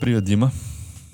Привет, Дима.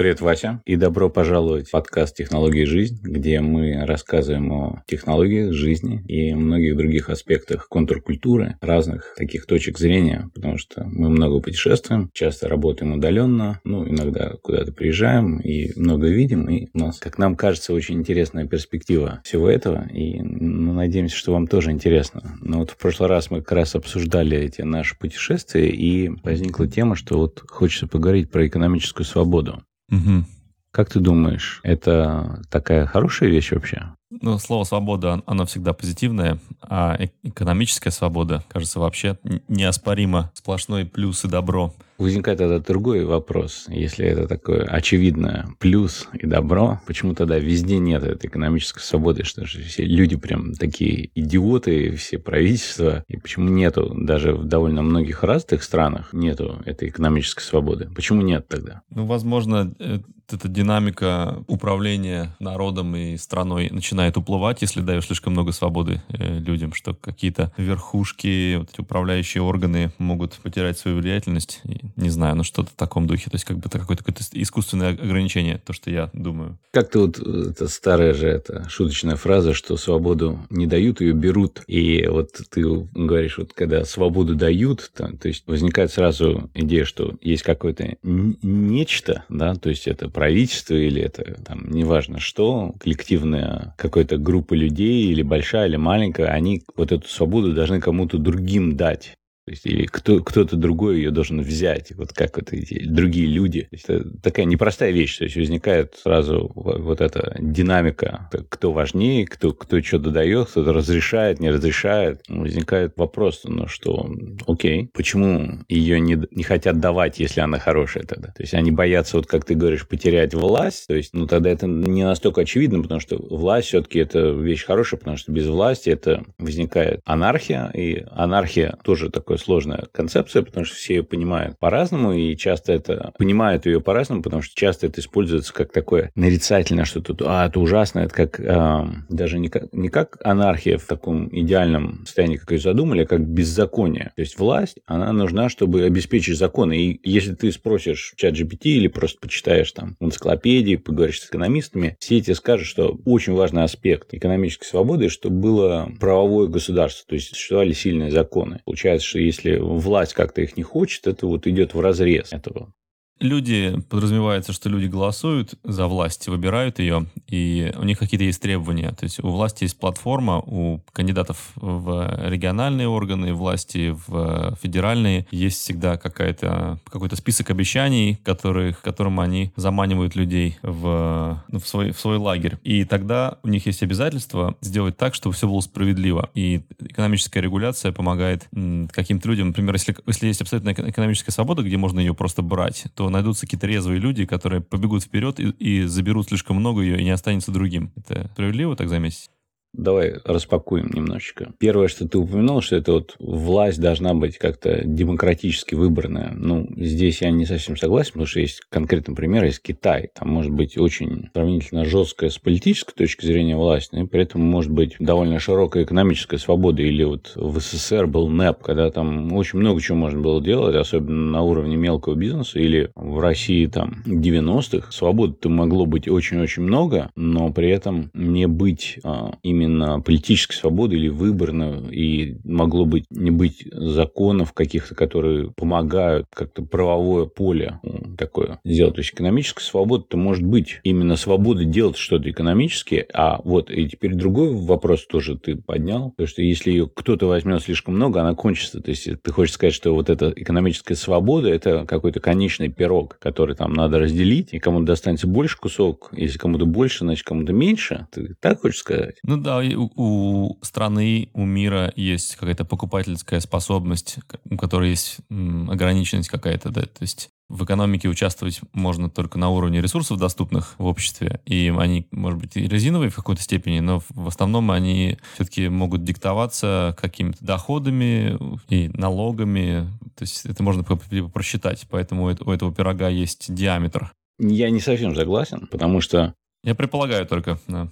Привет, Вася, и добро пожаловать в подкаст «Технологии жизнь», где мы рассказываем о технологиях жизни и многих других аспектах контркультуры, разных таких точек зрения, потому что мы много путешествуем, часто работаем удаленно, ну, иногда куда-то приезжаем и много видим, и у нас, как нам кажется, очень интересная перспектива всего этого, и мы надеемся, что вам тоже интересно. Но вот в прошлый раз мы как раз обсуждали эти наши путешествия, и возникла тема, что вот хочется поговорить про экономическую свободу. Угу. Как ты думаешь, это такая хорошая вещь вообще? Ну, слово «свобода», оно всегда позитивное, а э, экономическая свобода, кажется, вообще неоспоримо сплошной плюс и добро. Возникает тогда другой вопрос. Если это такое очевидное плюс и добро, почему тогда везде нет этой экономической свободы? Что же все люди прям такие идиоты, все правительства, и почему нету даже в довольно многих разных странах нету этой экономической свободы? Почему нет тогда? Ну, возможно, э, эта динамика управления народом и страной начинает уплывать, если даешь слишком много свободы э, людям, что какие-то верхушки, вот эти управляющие органы могут потерять свою влиятельность. И, не знаю, ну что-то в таком духе. То есть как бы это какое-то, какое-то искусственное ограничение, то, что я думаю. Как-то вот э, это старая же это шуточная фраза, что свободу не дают, ее берут. И вот ты говоришь, вот когда свободу дают, то, то есть возникает сразу идея, что есть какое-то нечто, да, то есть это правительство или это там неважно что, коллективная какая-то группа людей или большая, или маленькая, они вот эту свободу должны кому-то другим дать. То есть, или кто, кто-то другой ее должен взять, вот как вот эти другие люди. То есть, это такая непростая вещь, то есть возникает сразу вот эта динамика, кто важнее, кто, кто что-то дает, кто-то разрешает, не разрешает. Возникает вопрос, ну что, окей, почему ее не, не хотят давать, если она хорошая тогда? То есть они боятся, вот как ты говоришь, потерять власть, то есть, ну тогда это не настолько очевидно, потому что власть все-таки это вещь хорошая, потому что без власти это возникает анархия, и анархия тоже такая сложная концепция, потому что все ее понимают по-разному, и часто это понимают ее по-разному, потому что часто это используется как такое нарицательное что-то. А, это ужасно, это как э, даже не как, не как анархия в таком идеальном состоянии, как ее задумали, а как беззаконие. То есть власть, она нужна, чтобы обеспечить законы. И если ты спросишь чат GPT или просто почитаешь там в энциклопедии, поговоришь с экономистами, все эти скажут, что очень важный аспект экономической свободы, чтобы было правовое государство, то есть существовали сильные законы. Получается, что если власть как-то их не хочет, это вот идет в разрез этого люди, подразумевается, что люди голосуют за власть, выбирают ее, и у них какие-то есть требования. То есть у власти есть платформа, у кандидатов в региональные органы власти, в федеральные, есть всегда какая-то, какой-то список обещаний, которых, которым они заманивают людей в, ну, в, свой, в свой лагерь. И тогда у них есть обязательство сделать так, чтобы все было справедливо. И экономическая регуляция помогает каким-то людям, например, если, если есть абсолютно экономическая свобода, где можно ее просто брать, то найдутся какие-то резвые люди, которые побегут вперед и, и заберут слишком много ее, и не останется другим. Это справедливо так заметить? Давай распакуем немножечко. Первое, что ты упомянул, что это вот власть должна быть как-то демократически выбранная. Ну, здесь я не совсем согласен, потому что есть конкретный пример, есть Китай. Там может быть очень сравнительно жесткая с политической точки зрения власть, но и при этом может быть довольно широкая экономическая свобода. Или вот в СССР был НЭП, когда там очень много чего можно было делать, особенно на уровне мелкого бизнеса. Или в России там 90-х свободы-то могло быть очень-очень много, но при этом не быть а, именно именно политической свободы или выборно, и могло быть не быть законов каких-то, которые помогают как-то правовое поле такое сделать. То есть экономическая свобода, это может быть именно свобода делать что-то экономически, а вот и теперь другой вопрос тоже ты поднял, то что если ее кто-то возьмет слишком много, она кончится. То есть ты хочешь сказать, что вот эта экономическая свобода, это какой-то конечный пирог, который там надо разделить, и кому-то достанется больше кусок, если кому-то больше, значит кому-то меньше. Ты так хочешь сказать? Ну да, да, у, у страны, у мира есть какая-то покупательская способность, у которой есть ограниченность какая-то, да, то есть в экономике участвовать можно только на уровне ресурсов, доступных в обществе, и они, может быть, и резиновые в какой-то степени, но в основном они все-таки могут диктоваться какими-то доходами и налогами, то есть это можно просчитать, поэтому у этого пирога есть диаметр. Я не совсем согласен, потому что... Я предполагаю только, да.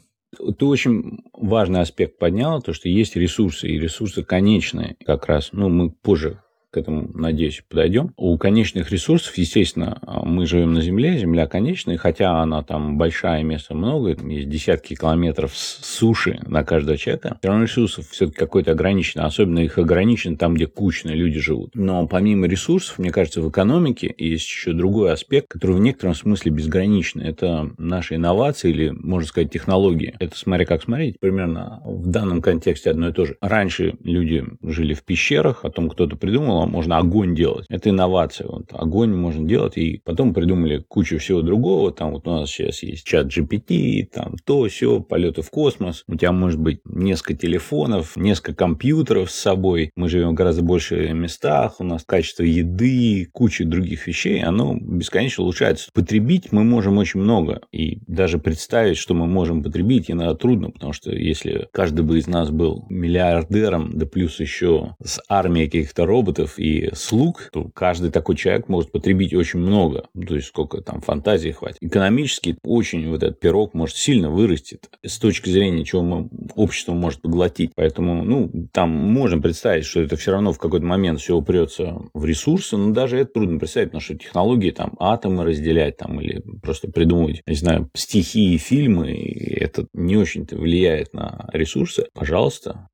Ты очень важный аспект поднял, то, что есть ресурсы, и ресурсы конечные как раз. Ну, мы позже к этому, надеюсь, подойдем. У конечных ресурсов, естественно, мы живем на Земле, Земля конечная, хотя она там большая, места много, есть десятки километров суши на каждого человека, все равно ресурсов все-таки какой-то ограничено, особенно их ограничено там, где кучно люди живут. Но помимо ресурсов, мне кажется, в экономике есть еще другой аспект, который в некотором смысле безграничный. Это наши инновации или, можно сказать, технологии. Это смотря как смотреть, примерно в данном контексте одно и то же. Раньше люди жили в пещерах, потом кто-то придумал, а можно огонь делать. Это инновация. Вот огонь можно делать, и потом придумали кучу всего другого. Там вот у нас сейчас есть чат GPT, там то, все, полеты в космос. У тебя может быть несколько телефонов, несколько компьютеров с собой. Мы живем в гораздо больше местах, у нас качество еды, куча других вещей, оно бесконечно улучшается. Потребить мы можем очень много. И даже представить, что мы можем потребить, иногда трудно, потому что если каждый бы из нас был миллиардером, да плюс еще с армией каких-то роботов и слуг, то каждый такой человек может потребить очень много. То есть сколько там фантазии хватит. Экономически очень вот этот пирог может сильно вырасти с точки зрения, чего мы, общество может поглотить. Поэтому, ну, там можем представить, что это все равно в какой-то момент все упрется в ресурсы, но даже это трудно представить, потому что технологии там атомы разделять там или просто придумывать, не знаю, стихи и фильмы, и это не очень-то влияет на ресурсы. Пожалуйста.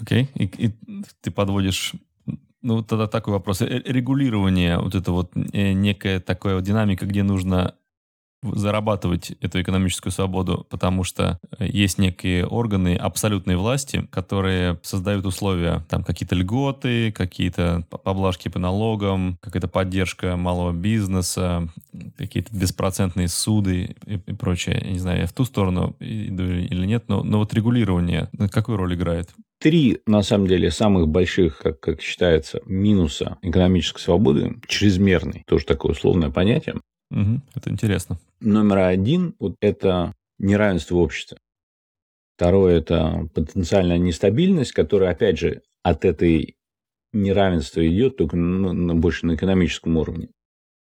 Окей, okay. и, и ты подводишь ну, тогда такой вопрос. Э, регулирование, вот это вот э, некая такая вот динамика, где нужно зарабатывать эту экономическую свободу, потому что э, есть некие органы абсолютной власти, которые создают условия, там какие-то льготы, какие-то поблажки по налогам, какая-то поддержка малого бизнеса, какие-то беспроцентные суды и, и прочее. Я не знаю, я в ту сторону иду или нет, но, но вот регулирование какую роль играет? Три, на самом деле, самых больших, как, как считается, минуса экономической свободы, чрезмерный, тоже такое условное понятие. Угу, это интересно. Номер один вот это неравенство в обществе. Второе – это потенциальная нестабильность, которая, опять же, от этой неравенства идет только на, больше на экономическом уровне.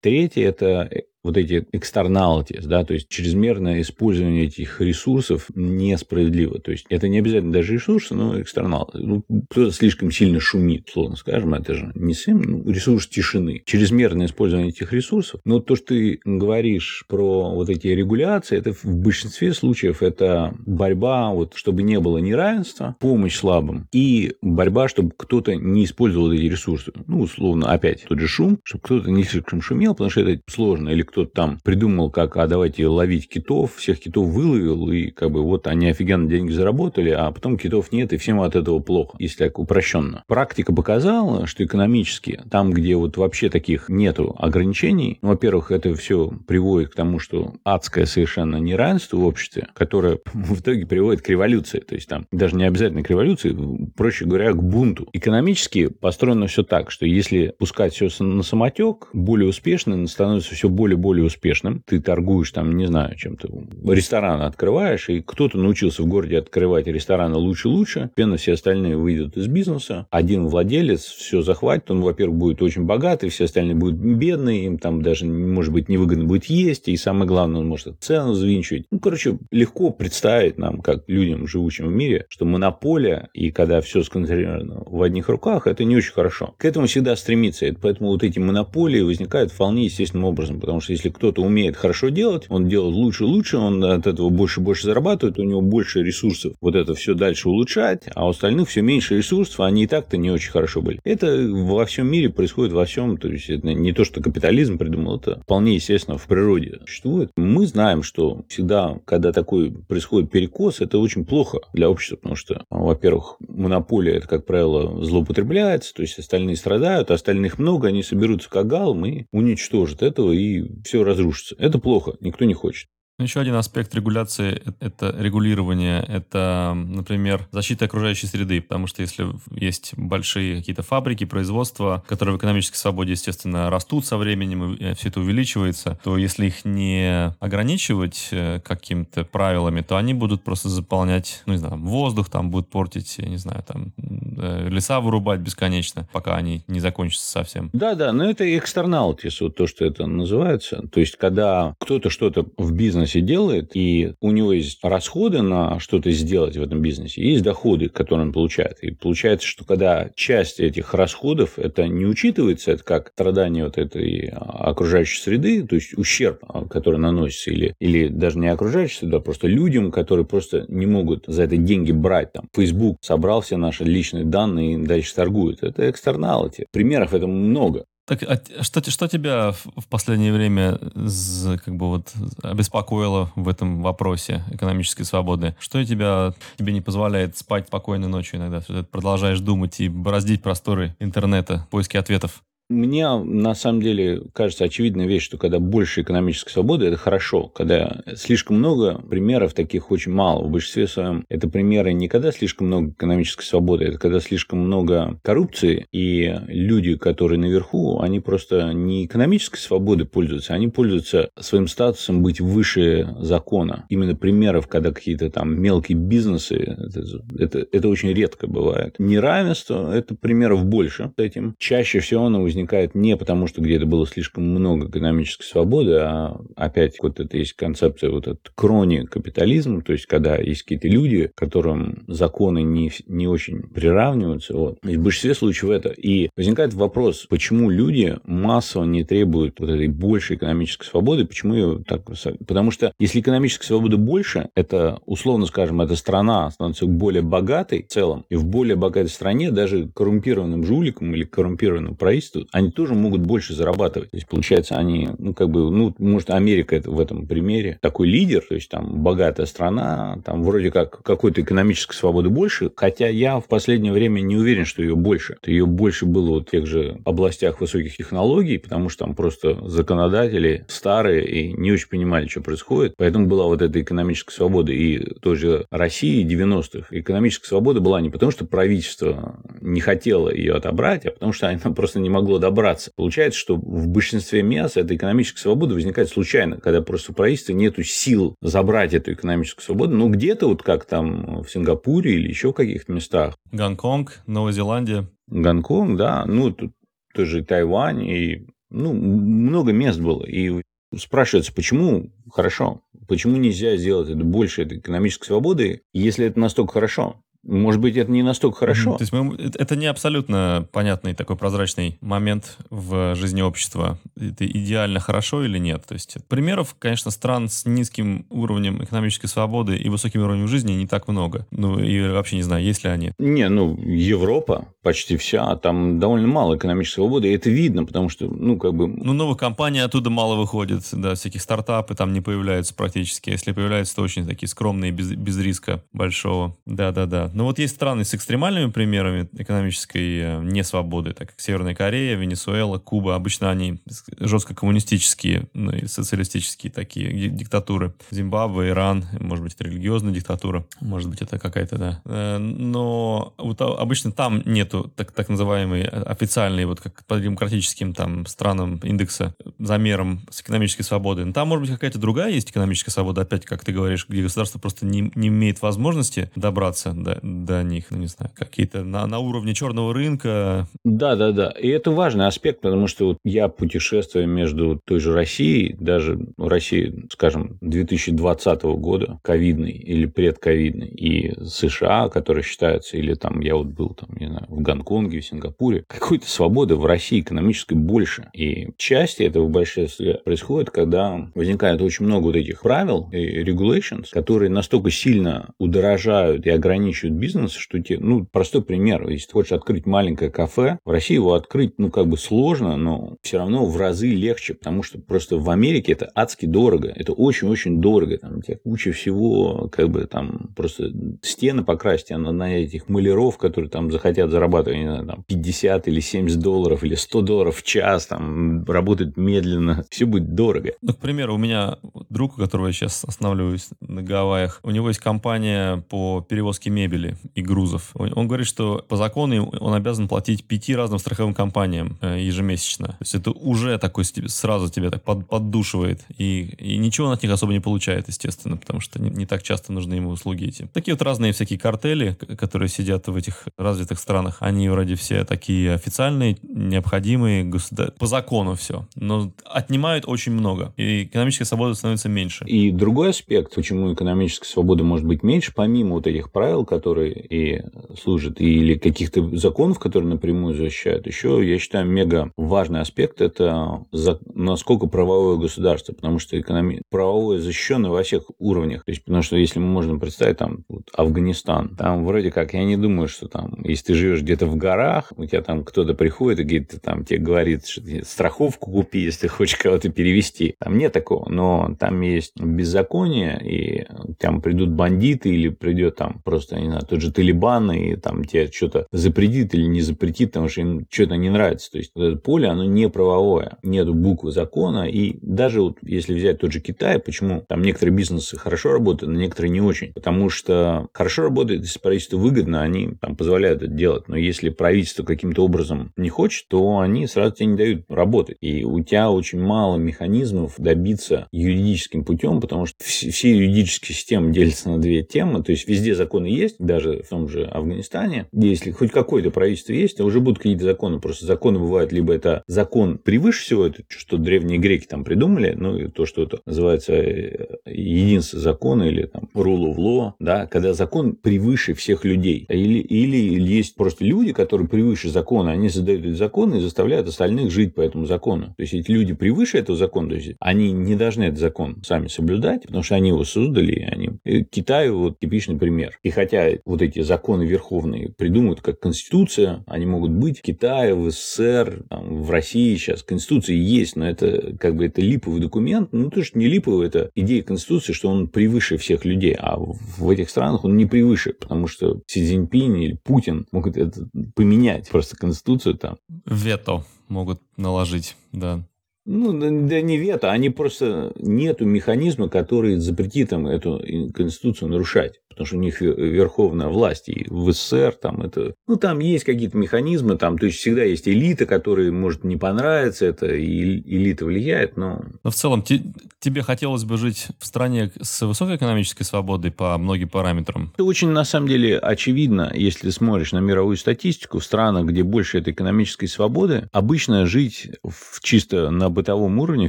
Третье – это вот эти externalities, да, то есть чрезмерное использование этих ресурсов несправедливо. То есть это не обязательно даже ресурсы, но external. Ну, кто-то слишком сильно шумит, словно скажем, это же не СИМ, ну, ресурс тишины. Чрезмерное использование этих ресурсов. Но то, что ты говоришь про вот эти регуляции, это в большинстве случаев это борьба, вот, чтобы не было неравенства, помощь слабым и борьба, чтобы кто-то не использовал эти ресурсы. Ну, условно, опять тот же шум, чтобы кто-то не слишком шумел, потому что это сложно. Или кто-то там придумал, как, а давайте ловить китов, всех китов выловил, и как бы вот они офигенно деньги заработали, а потом китов нет, и всем от этого плохо, если так упрощенно. Практика показала, что экономически, там, где вот вообще таких нету ограничений, ну, во-первых, это все приводит к тому, что адское совершенно неравенство в обществе, которое в итоге приводит к революции. То есть там даже не обязательно к революции, проще говоря, к бунту. Экономически построено все так, что если пускать все на самотек, более успешно становится все более более успешным. Ты торгуешь там, не знаю, чем-то. Ресторан открываешь, и кто-то научился в городе открывать рестораны лучше-лучше. Пенно все остальные выйдут из бизнеса. Один владелец все захватит. Он, во-первых, будет очень богатый, все остальные будут бедные. Им там даже, может быть, невыгодно будет есть. И самое главное, он может цену звинчивать. Ну, короче, легко представить нам, как людям, живущим в мире, что монополия, и когда все сконцентрировано в одних руках, это не очень хорошо. К этому всегда стремиться. Поэтому вот эти монополии возникают вполне естественным образом. Потому что если кто-то умеет хорошо делать, он делает лучше и лучше, он от этого больше и больше зарабатывает, у него больше ресурсов вот это все дальше улучшать, а у остальных все меньше ресурсов, а они и так-то не очень хорошо были. Это во всем мире происходит во всем, то есть это не то, что капитализм придумал, это вполне естественно в природе существует. Мы знаем, что всегда, когда такой происходит перекос, это очень плохо для общества, потому что, во-первых, монополия, это, как правило, злоупотребляется, то есть остальные страдают, а остальных много, они соберутся как галм и уничтожат этого, и все разрушится. Это плохо, никто не хочет. Еще один аспект регуляции – это регулирование, это, например, защита окружающей среды, потому что если есть большие какие-то фабрики, производства, которые в экономической свободе, естественно, растут со временем, и все это увеличивается, то если их не ограничивать э, какими-то правилами, то они будут просто заполнять, ну, не знаю, воздух, там будут портить, я не знаю, там э, леса вырубать бесконечно, пока они не закончатся совсем. Да, да, но это externalities, вот то, что это называется. То есть, когда кто-то что-то в бизнесе делает, и у него есть расходы на что-то сделать в этом бизнесе, есть доходы, которые он получает. И получается, что когда часть этих расходов, это не учитывается, это как страдание вот этой окружающей среды, то есть ущерб, который наносится, или, или даже не окружающей среды, а просто людям, которые просто не могут за это деньги брать. Там, Facebook собрал все наши личные данные и дальше торгует. Это экстерналити. Примеров этого много. Так, а что, что тебя в последнее время как бы вот обеспокоило в этом вопросе экономической свободы? Что тебя тебе не позволяет спать спокойно ночью иногда? Ты продолжаешь думать и бороздить просторы интернета, поиски ответов? Мне на самом деле кажется очевидная вещь, что когда больше экономической свободы, это хорошо. Когда слишком много примеров, таких очень мало. В большинстве своем это примеры не когда слишком много экономической свободы, это когда слишком много коррупции, и люди, которые наверху, они просто не экономической свободой пользуются, они пользуются своим статусом быть выше закона. Именно примеров, когда какие-то там мелкие бизнесы, это, это, это очень редко бывает. Неравенство – это примеров больше с этим. Чаще всего оно возникает возникает не потому, что где-то было слишком много экономической свободы, а опять вот это есть концепция вот этот крони капитализм, то есть когда есть какие-то люди, которым законы не, не очень приравниваются. Вот. И в большинстве случаев это. И возникает вопрос, почему люди массово не требуют вот этой большей экономической свободы, почему ее так... Потому что если экономической свободы больше, это, условно скажем, эта страна становится более богатой в целом, и в более богатой стране даже коррумпированным жуликам или коррумпированным правительству они тоже могут больше зарабатывать. То есть, получается, они, ну, как бы, ну, может, Америка это в этом примере такой лидер, то есть, там, богатая страна, там, вроде как какой-то экономической свободы больше, хотя я в последнее время не уверен, что ее больше. Ее больше было вот в тех же областях высоких технологий, потому что там просто законодатели старые и не очень понимали, что происходит. Поэтому была вот эта экономическая свобода. И той же России 90-х экономическая свобода была не потому, что правительство не хотело ее отобрать, а потому что она просто не могло добраться. Получается, что в большинстве мест эта экономическая свобода возникает случайно, когда просто у правительства нет сил забрать эту экономическую свободу. Ну, где-то вот как там в Сингапуре или еще в каких-то местах. Гонконг, Новая Зеландия. Гонконг, да. Ну, тут тоже Тайвань и ну, много мест было. И спрашивается, почему хорошо, почему нельзя сделать это больше этой экономической свободы, если это настолько хорошо? Может быть, это не настолько хорошо. То есть мы, это не абсолютно понятный такой прозрачный момент в жизни общества. Это идеально хорошо или нет. То есть примеров, конечно, стран с низким уровнем экономической свободы и высоким уровнем жизни не так много. Ну и вообще не знаю, есть ли они. Не, ну Европа почти вся, там довольно мало экономической свободы, и это видно, потому что, ну как бы... Ну новых компаний оттуда мало выходит, да, всяких стартапы там не появляются практически. Если появляются, то очень такие скромные, без, без риска большого. Да-да-да. Но вот есть страны с экстремальными примерами экономической э, несвободы, так как Северная Корея, Венесуэла, Куба. Обычно они жестко коммунистические, ну и социалистические такие диктатуры. Зимбабве, Иран, может быть, это религиозная диктатура, может быть, это какая-то, да. Э, но вот обычно там нету так, так называемой официальной, вот как по демократическим там странам индекса замером с экономической свободой. Но там, может быть, какая-то другая есть экономическая свобода, опять, как ты говоришь, где государство просто не, не имеет возможности добраться до, до них, ну не знаю, какие-то на, на уровне черного рынка. Да, да, да. И это важный аспект, потому что вот я путешествую между той же Россией, даже в России, скажем, 2020 года, ковидный или предковидный, и США, который считается, или там я вот был там, не знаю, в Гонконге, в Сингапуре, какой-то свободы в России экономической больше. И части этого в большинстве происходит, когда возникает очень много вот этих правил и regulations, которые настолько сильно удорожают и ограничивают бизнес, что тебе, ну, простой пример, если ты хочешь открыть маленькое кафе, в России его открыть, ну, как бы сложно, но все равно в разы легче, потому что просто в Америке это адски дорого, это очень-очень дорого, там у тебя куча всего, как бы там просто стены покрасить, а на, этих маляров, которые там захотят зарабатывать, не знаю, там 50 или 70 долларов или 100 долларов в час, там работать медленно, все будет дорого. Ну, к примеру, у меня друг, у которого я сейчас останавливаюсь на Гавайях, у него есть компания по перевозке мебели, и грузов. Он говорит, что по закону он обязан платить пяти разным страховым компаниям э, ежемесячно. То есть это уже такой сразу тебя так под, поддушивает. И, и ничего он от них особо не получает, естественно, потому что не, не так часто нужны ему услуги эти. Такие вот разные всякие картели, которые сидят в этих развитых странах, они вроде все такие официальные, необходимые, государ... по закону все. Но отнимают очень много. И экономическая свобода становится меньше. И другой аспект, почему экономическая свобода может быть меньше, помимо вот этих правил, которые и служат, или каких-то законов, которые напрямую защищают, еще, я считаю, мега важный аспект – это за... насколько правовое государство, потому что экономи... правовое защищено во всех уровнях. То есть, потому что если мы можем представить, там, вот, Афганистан, там вроде как, я не думаю, что там, если ты живешь где-то в горах, у тебя там кто-то приходит и говорит, там, тебе говорит, что страховку купи, если хочешь кого-то перевести. Там нет такого, но там есть беззаконие, и там придут бандиты или придет там просто, не знаю, тот же Талибан, и там тебе что-то запретит или не запретит, потому что им что-то не нравится. То есть, вот это поле, оно не правовое, нету буквы закона, и даже вот если взять тот же Китай, почему там некоторые бизнесы хорошо работают, а некоторые не очень, потому что хорошо работает, если правительству выгодно, они там позволяют это делать, но если правительство каким-то образом не хочет, то они сразу тебе не дают работать, и у тебя очень мало механизмов добиться юридическим путем, потому что все юридические системы делятся на две темы, то есть везде законы есть, даже в том же Афганистане, если хоть какое-то правительство есть, то уже будут какие-то законы, просто законы бывают, либо это закон превыше всего, это что древние греки там придумали, ну и то, что это называется э, единство закона или там rule of law, да, когда закон превыше всех людей. Или, или есть просто люди, которые превыше закона, они создают эти законы и заставляют остальных жить по этому закону. То есть эти люди превыше этого закона, то есть они не должны этот закон сами соблюдать, потому что они его создали, они... И Китай вот типичный пример. И хотя вот эти законы верховные придумают как конституция, они могут быть в Китае, в СССР, там, в России сейчас. Конституция есть, но это как бы это липовый документ. Ну, то, что не липовый, это идея конституции, что он превыше всех людей. А в этих странах он не превыше, потому что Си Цзиньпинь или Путин могут это поменять, просто конституцию там. Вето могут наложить, да. Ну, да не вето, они просто нету механизма, который запретит им эту конституцию нарушать потому что у них верховная власть, и в СССР там это... Ну, там есть какие-то механизмы, там, то есть, всегда есть элита, которой может не понравиться это, и элита влияет, но... Но в целом, те, тебе хотелось бы жить в стране с высокой экономической свободой по многим параметрам? Это очень, на самом деле, очевидно, если смотришь на мировую статистику, в странах, где больше этой экономической свободы, обычно жить в, чисто на бытовом уровне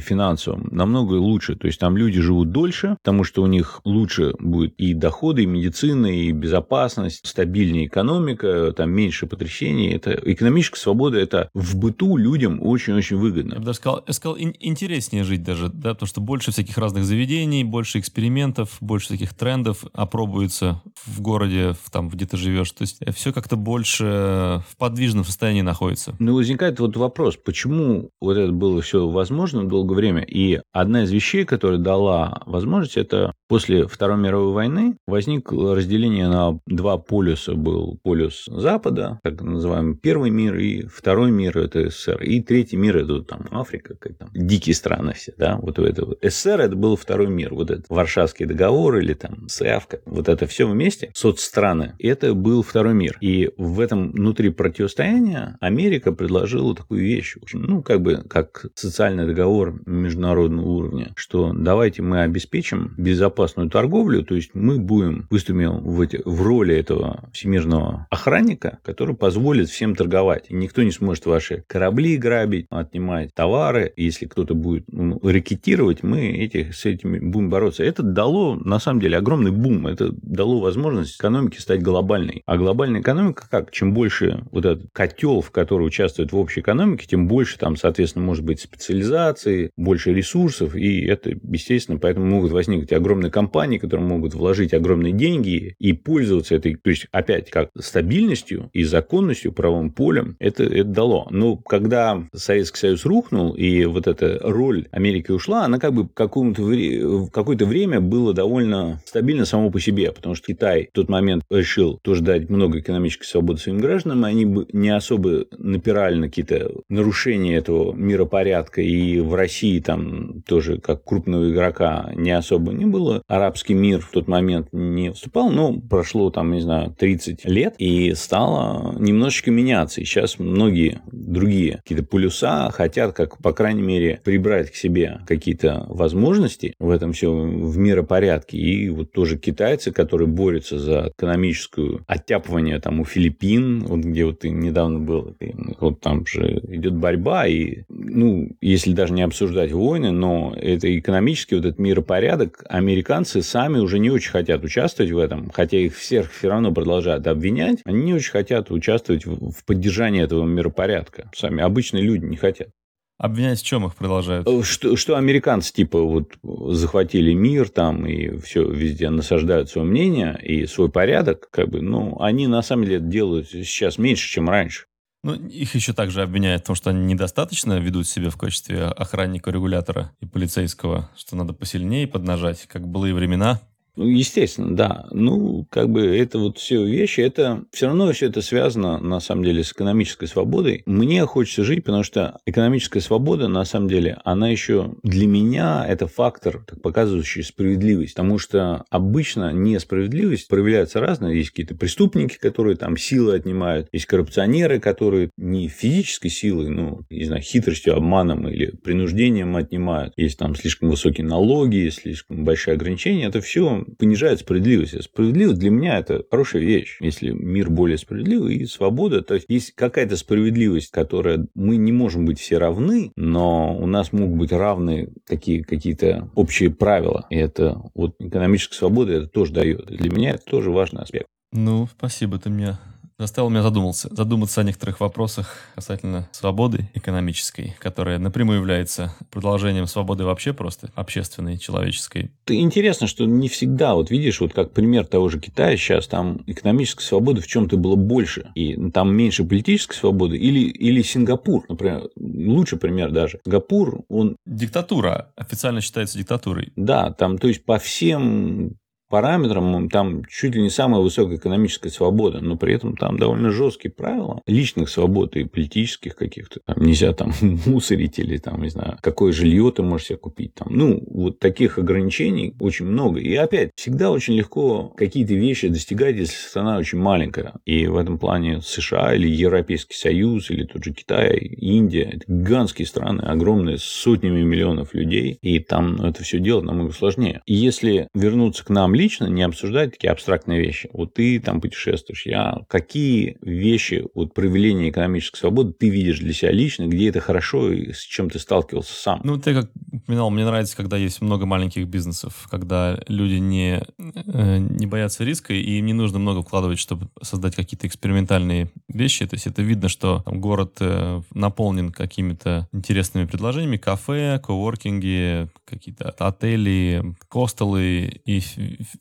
финансовом намного лучше, то есть, там люди живут дольше, потому что у них лучше будет и доходы, и медицина, и безопасность, стабильнее экономика, там меньше потрясений. Это экономическая свобода, это в быту людям очень-очень выгодно. Я бы даже сказал, я сказал интереснее жить даже, да, потому что больше всяких разных заведений, больше экспериментов, больше таких трендов опробуется в городе, в, там, где ты живешь. То есть все как-то больше в подвижном состоянии находится. Ну, возникает вот вопрос, почему вот это было все возможно долгое время? И одна из вещей, которая дала возможность, это после Второй мировой войны возник разделение на два полюса. Был полюс Запада, так называемый первый мир, и второй мир – это СССР. И третий мир – это там Африка, как там дикие страны все, да, вот это. СССР – это был второй мир, вот этот Варшавский договор или там СЭАФКА, вот это все вместе, соцстраны, это был второй мир. И в этом внутри противостояния Америка предложила такую вещь, общем, ну, как бы, как социальный договор международного уровня, что давайте мы обеспечим безопасную торговлю, то есть мы будем выступил в, эти, в роли этого всемирного охранника, который позволит всем торговать. И никто не сможет ваши корабли грабить, отнимать товары. Если кто-то будет ну, ракетировать, мы эти, с этими будем бороться. Это дало, на самом деле, огромный бум. Это дало возможность экономике стать глобальной. А глобальная экономика как? Чем больше вот этот котел, в который участвует в общей экономике, тем больше там, соответственно, может быть специализации, больше ресурсов. И это, естественно, поэтому могут возникнуть огромные компании, которые могут вложить огромные деньги и пользоваться этой, то есть опять как стабильностью и законностью, правым полем, это, это дало. Но когда Советский Союз рухнул, и вот эта роль Америки ушла, она как бы в какое-то время было довольно стабильно само по себе, потому что Китай в тот момент решил тоже дать много экономической свободы своим гражданам, они бы не особо напирали на какие-то нарушения этого миропорядка, и в России там тоже как крупного игрока не особо не было происходило. Арабский мир в тот момент не вступал, но прошло там, не знаю, 30 лет, и стало немножечко меняться. И сейчас многие другие какие-то полюса хотят, как, по крайней мере, прибрать к себе какие-то возможности в этом все в миропорядке. И вот тоже китайцы, которые борются за экономическую оттяпывание там у Филиппин, вот где вот ты недавно был, вот там же идет борьба, и, ну, если даже не обсуждать войны, но это экономический вот этот миропорядок, американцы сами уже не очень хотят участвовать в этом, хотя их всех все равно продолжают обвинять, они не очень хотят участвовать в поддержании этого миропорядка. Сами обычные люди не хотят. Обвинять в чем их продолжают? Э, что, что американцы типа вот захватили мир там и все везде насаждают свое мнение и свой порядок, как бы, ну, они на самом деле делают сейчас меньше, чем раньше. Ну, их еще также обвиняют в том, что они недостаточно ведут себя в качестве охранника, регулятора и полицейского, что надо посильнее поднажать, как были и времена. Ну, естественно, да. Ну, как бы это вот все вещи, это все равно все это связано, на самом деле, с экономической свободой. Мне хочется жить, потому что экономическая свобода, на самом деле, она еще для меня это фактор, так, показывающий справедливость. Потому что обычно несправедливость проявляется разная. Есть какие-то преступники, которые там силы отнимают. Есть коррупционеры, которые не физической силой, ну, не знаю, хитростью, обманом или принуждением отнимают. Есть там слишком высокие налоги, слишком большие ограничения. Это все понижает справедливость. Справедливость для меня это хорошая вещь. Если мир более справедливый и свобода, то есть какая-то справедливость, которая мы не можем быть все равны, но у нас могут быть равны такие какие-то общие правила. И это вот экономическая свобода это тоже дает. Для меня это тоже важный аспект. Ну, спасибо, ты меня заставил меня задуматься, задуматься о некоторых вопросах касательно свободы экономической, которая напрямую является продолжением свободы вообще просто общественной, человеческой. Интересно, что не всегда, вот видишь, вот как пример того же Китая сейчас, там экономической свободы в чем-то было больше, и там меньше политической свободы, или, или Сингапур, например, лучший пример даже. Сингапур, он... Диктатура, официально считается диктатурой. Да, там, то есть по всем параметрам там чуть ли не самая высокая экономическая свобода, но при этом там довольно жесткие правила личных свобод и политических каких-то. Там нельзя там мусорить или там, не знаю, какое жилье ты можешь себе купить. Там. Ну, вот таких ограничений очень много. И опять, всегда очень легко какие-то вещи достигать, если страна очень маленькая. И в этом плане США или Европейский Союз, или тот же Китай, Индия, это гигантские страны, огромные, с сотнями миллионов людей, и там это все делать намного сложнее. Если вернуться к нам лично, не обсуждать такие абстрактные вещи. Вот ты там путешествуешь, я какие вещи, вот проявления экономической свободы ты видишь для себя лично, где это хорошо и с чем ты сталкивался сам? Ну, ты как упоминал, мне нравится, когда есть много маленьких бизнесов, когда люди не, э, не боятся риска, и им не нужно много вкладывать, чтобы создать какие-то экспериментальные вещи. То есть это видно, что там, город э, наполнен какими-то интересными предложениями, кафе, коворкинги, какие-то отели, костелы, и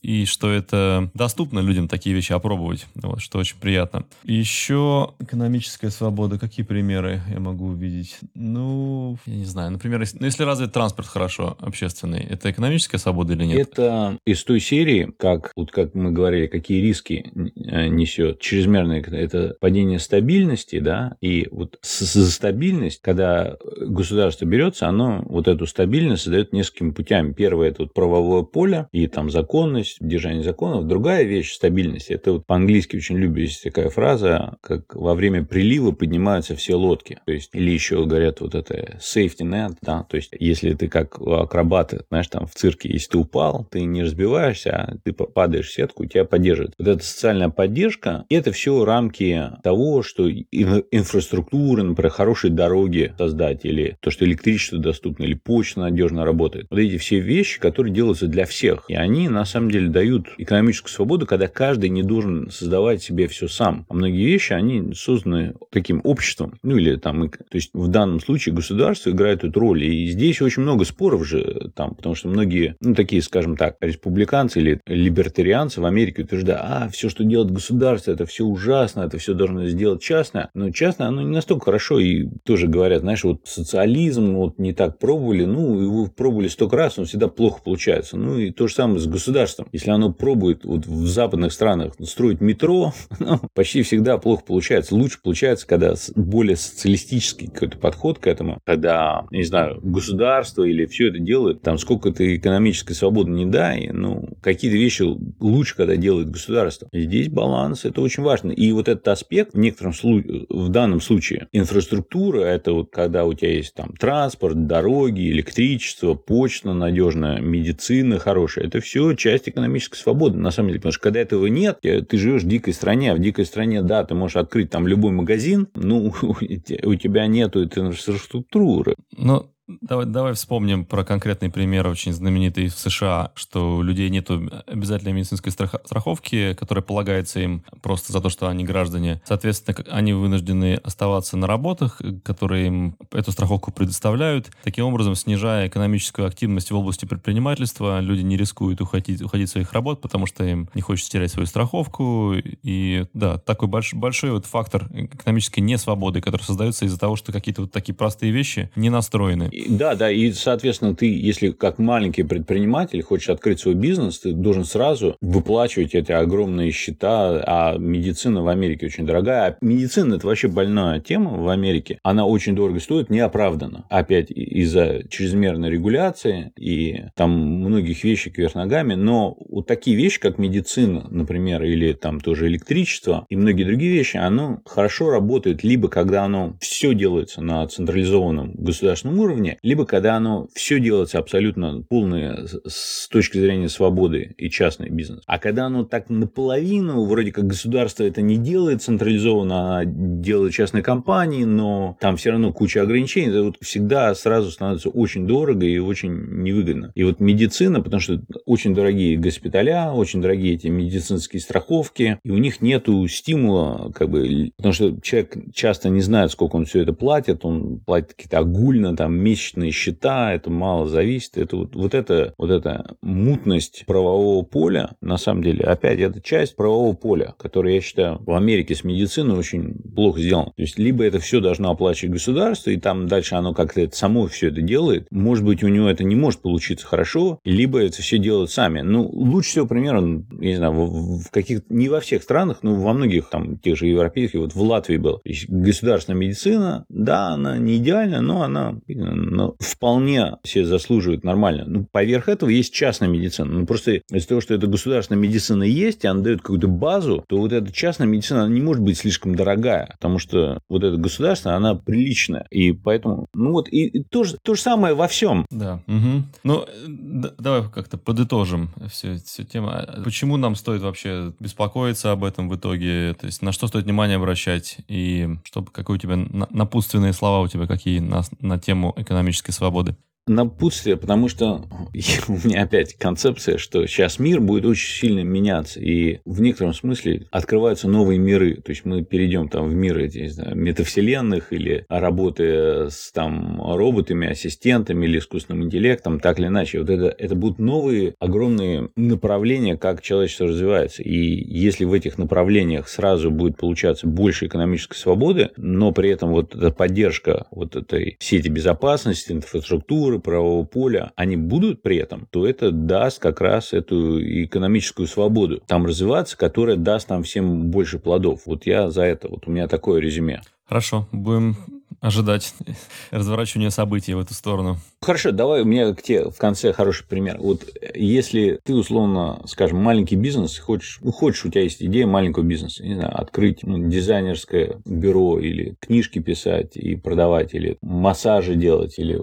и что это доступно людям такие вещи опробовать, вот, что очень приятно. Еще экономическая свобода. Какие примеры я могу увидеть? Ну, я не знаю. Например, если, ну, если развит транспорт хорошо, общественный, это экономическая свобода или нет? Это из той серии, как, вот как мы говорили, какие риски э, несет чрезмерное это падение стабильности, да, и вот за стабильность, когда государство берется, оно вот эту стабильность создает несколькими путями. Первое – это вот правовое поле и там законность, держание законов. Другая вещь – стабильность. Это вот по-английски очень есть такая фраза, как во время прилива поднимаются все лодки. То есть, или еще говорят вот это safety net, да, то есть, если ты как акробат, знаешь, там в цирке, если ты упал, ты не разбиваешься, а ты падаешь в сетку, тебя поддерживают. Вот эта социальная поддержка – это все рамки того, что инфраструктура, например, хорошие дороги создать, или то, что электричество доступно, или почта надежно работает. Вот эти все вещи, которые делаются для всех. И они, на самом деле дают экономическую свободу, когда каждый не должен создавать себе все сам. А многие вещи, они созданы таким обществом. Ну, или там, то есть в данном случае государство играет эту роль. И здесь очень много споров же там, потому что многие, ну, такие, скажем так, республиканцы или либертарианцы в Америке утверждают, а, все, что делает государство, это все ужасно, это все должно сделать частное. Но частное, оно не настолько хорошо. И тоже говорят, знаешь, вот социализм вот не так пробовали, ну, его пробовали пробовали столько раз, он всегда плохо получается. Ну и то же самое с государством. Если оно пробует вот в западных странах строить метро, ну, почти всегда плохо получается. Лучше получается, когда более социалистический какой-то подход к этому, когда, не знаю, государство или все это делает, там сколько ты экономической свободы не дай, ну, какие-то вещи лучше, когда делает государство. Здесь баланс, это очень важно. И вот этот аспект в некотором случае, в данном случае, инфраструктура, это вот когда у тебя есть там транспорт, дороги, электричество, почта надежная, медицина хорошая, это все часть экономической свободы, на самом деле. Потому что когда этого нет, ты живешь в дикой стране, а в дикой стране, да, ты можешь открыть там любой магазин, ну, у тебя нету этой инфраструктуры. Ну, Давай, давай вспомним про конкретный пример, очень знаменитый в США, что у людей нет обязательной медицинской страховки, которая полагается им просто за то, что они граждане. Соответственно, они вынуждены оставаться на работах, которые им эту страховку предоставляют. Таким образом, снижая экономическую активность в области предпринимательства, люди не рискуют уходить, уходить своих работ, потому что им не хочется терять свою страховку. И да, такой больш, большой вот фактор экономической несвободы, который создается из-за того, что какие-то вот такие простые вещи не настроены. Да, да, и, соответственно, ты, если как маленький предприниматель хочешь открыть свой бизнес, ты должен сразу выплачивать эти огромные счета, а медицина в Америке очень дорогая. А медицина – это вообще больная тема в Америке. Она очень дорого стоит, неоправданно. Опять из-за чрезмерной регуляции и там многих вещей кверх ногами. Но вот такие вещи, как медицина, например, или там тоже электричество и многие другие вещи, оно хорошо работает либо когда оно все делается на централизованном государственном уровне, уровне, либо когда оно все делается абсолютно полное с точки зрения свободы и частный бизнес. А когда оно так наполовину, вроде как государство это не делает централизованно, а делает частные компании, но там все равно куча ограничений, это вот всегда сразу становится очень дорого и очень невыгодно. И вот медицина, потому что очень дорогие госпиталя, очень дорогие эти медицинские страховки, и у них нету стимула, как бы, потому что человек часто не знает, сколько он все это платит, он платит какие-то огульно, там, месячные счета, это мало зависит. Это вот, вот, это, вот эта мутность правового поля, на самом деле, опять, это часть правового поля, которая, я считаю, в Америке с медициной очень плохо сделана. То есть, либо это все должно оплачивать государство, и там дальше оно как-то само все это делает. Может быть, у него это не может получиться хорошо, либо это все делают сами. Ну, лучше всего примерно, я не знаю, в каких не во всех странах, но во многих там тех же европейских, вот в Латвии был. Государственная медицина, да, она не идеальна, но она но вполне себе заслуживает нормально. Ну, поверх этого есть частная медицина. Ну, просто из-за того, что эта государственная медицина есть, и она дает какую-то базу, то вот эта частная медицина, она не может быть слишком дорогая, потому что вот эта государственная, она приличная. И поэтому, ну вот, и, и то, же, то же самое во всем. Да. Угу. Ну, да, давай как-то подытожим всю, всю тему. А почему нам стоит вообще беспокоиться об этом в итоге? То есть на что стоит внимание обращать? И чтобы какие у тебя напутственные слова у тебя какие на, на тему экономической свободы? Напутствие, потому что у меня опять концепция, что сейчас мир будет очень сильно меняться, и в некотором смысле открываются новые миры. То есть мы перейдем там в мир эти, не знаю, метавселенных или работы с там роботами, ассистентами или искусственным интеллектом, так или иначе. Вот это, это будут новые огромные направления, как человечество развивается. И если в этих направлениях сразу будет получаться больше экономической свободы, но при этом вот эта поддержка вот этой сети безопасности, инфраструктуры, структуры правового поля, они будут при этом, то это даст как раз эту экономическую свободу там развиваться, которая даст нам всем больше плодов. Вот я за это, вот у меня такое резюме. Хорошо, будем ожидать разворачивания событий в эту сторону. Хорошо, давай у меня к тебе в конце хороший пример. Вот если ты, условно, скажем, маленький бизнес, хочешь, ну, хочешь, у тебя есть идея маленького бизнеса, не знаю, открыть ну, дизайнерское бюро или книжки писать и продавать, или массажи делать, или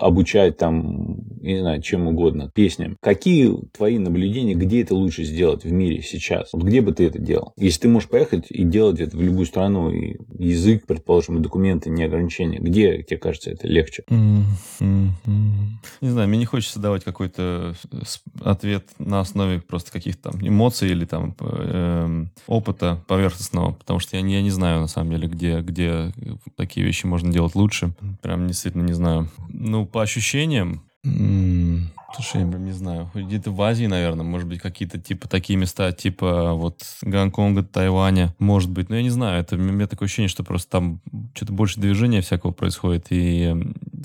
обучать там, не знаю, чем угодно, песням. Какие твои наблюдения, где это лучше сделать в мире сейчас? Вот где бы ты это делал? Если ты можешь поехать и делать это в любую страну, и язык, предположим, и документы не ограничения, где, тебе кажется, это легче? Не знаю, мне не хочется давать какой-то ответ на основе просто каких-то там эмоций или там э, опыта поверхностного, потому что я не, я не знаю, на самом деле, где, где такие вещи можно делать лучше. Прям действительно не знаю. Ну, по ощущениям, Слушай, я не знаю, где-то в Азии, наверное, может быть, какие-то типа такие места, типа вот Гонконга, Тайваня, может быть, но я не знаю, это у меня такое ощущение, что просто там что-то больше движения всякого происходит, и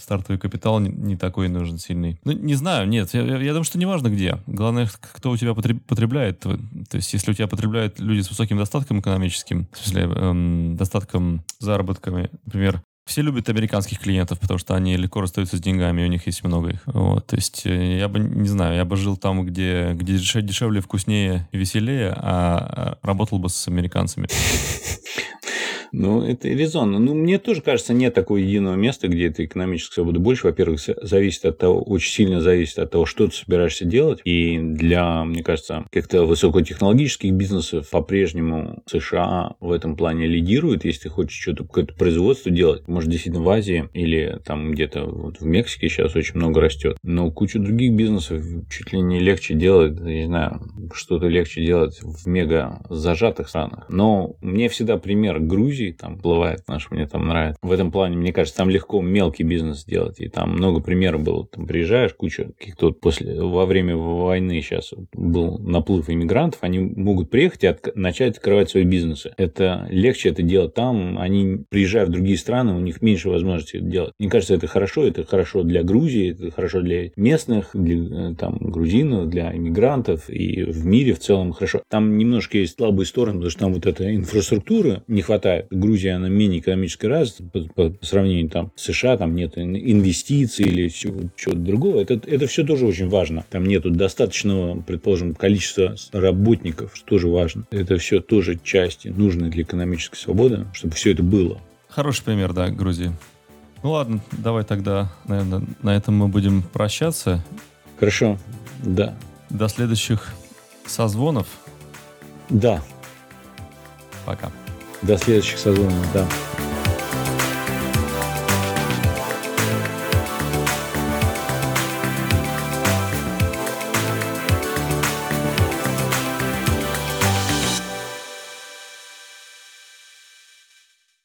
стартовый капитал не, не такой нужен сильный. Ну, не знаю, нет, я, я думаю, что неважно где. Главное, кто у тебя потребляет. То есть, если у тебя потребляют люди с высоким достатком экономическим, в смысле, эм, достатком заработками, например, все любят американских клиентов, потому что они легко расстаются с деньгами, у них есть много их. Вот, то есть э, я бы, не знаю, я бы жил там, где, где дешевле, вкуснее и веселее, а, а работал бы с американцами. Ну, это резонно. Ну, мне тоже кажется, нет такого единого места, где эта экономическая свобода больше. Во-первых, зависит от того, очень сильно зависит от того, что ты собираешься делать. И для, мне кажется, каких-то высокотехнологических бизнесов по-прежнему США в этом плане лидирует. Если ты хочешь что-то, какое-то производство делать, может, действительно в Азии или там где-то вот в Мексике сейчас очень много растет. Но кучу других бизнесов чуть ли не легче делать, не знаю, что-то легче делать в мега зажатых странах. Но мне всегда пример Грузии Грузии там плывает наш, мне там нравится. В этом плане, мне кажется, там легко мелкий бизнес сделать. И там много примеров было. Там приезжаешь, куча каких-то вот после, во время войны сейчас был наплыв иммигрантов, они могут приехать и от, начать открывать свои бизнесы. Это легче это делать там. Они, приезжая в другие страны, у них меньше возможности это делать. Мне кажется, это хорошо. Это хорошо для Грузии, это хорошо для местных, для там, грузинов, для иммигрантов и в мире в целом хорошо. Там немножко есть слабые стороны, потому что там вот эта инфраструктура не хватает. Грузия, она менее экономически развита по, по, по сравнению там, с США, там нет инвестиций или чего-то другого. Это, это все тоже очень важно. Там нету достаточного, предположим, количества работников, что тоже важно. Это все тоже части, нужные для экономической свободы, чтобы все это было. Хороший пример, да, Грузии. Ну ладно, давай тогда, наверное, на этом мы будем прощаться. Хорошо, да. До следующих созвонов. Да. Пока. До следующих сезонов, да.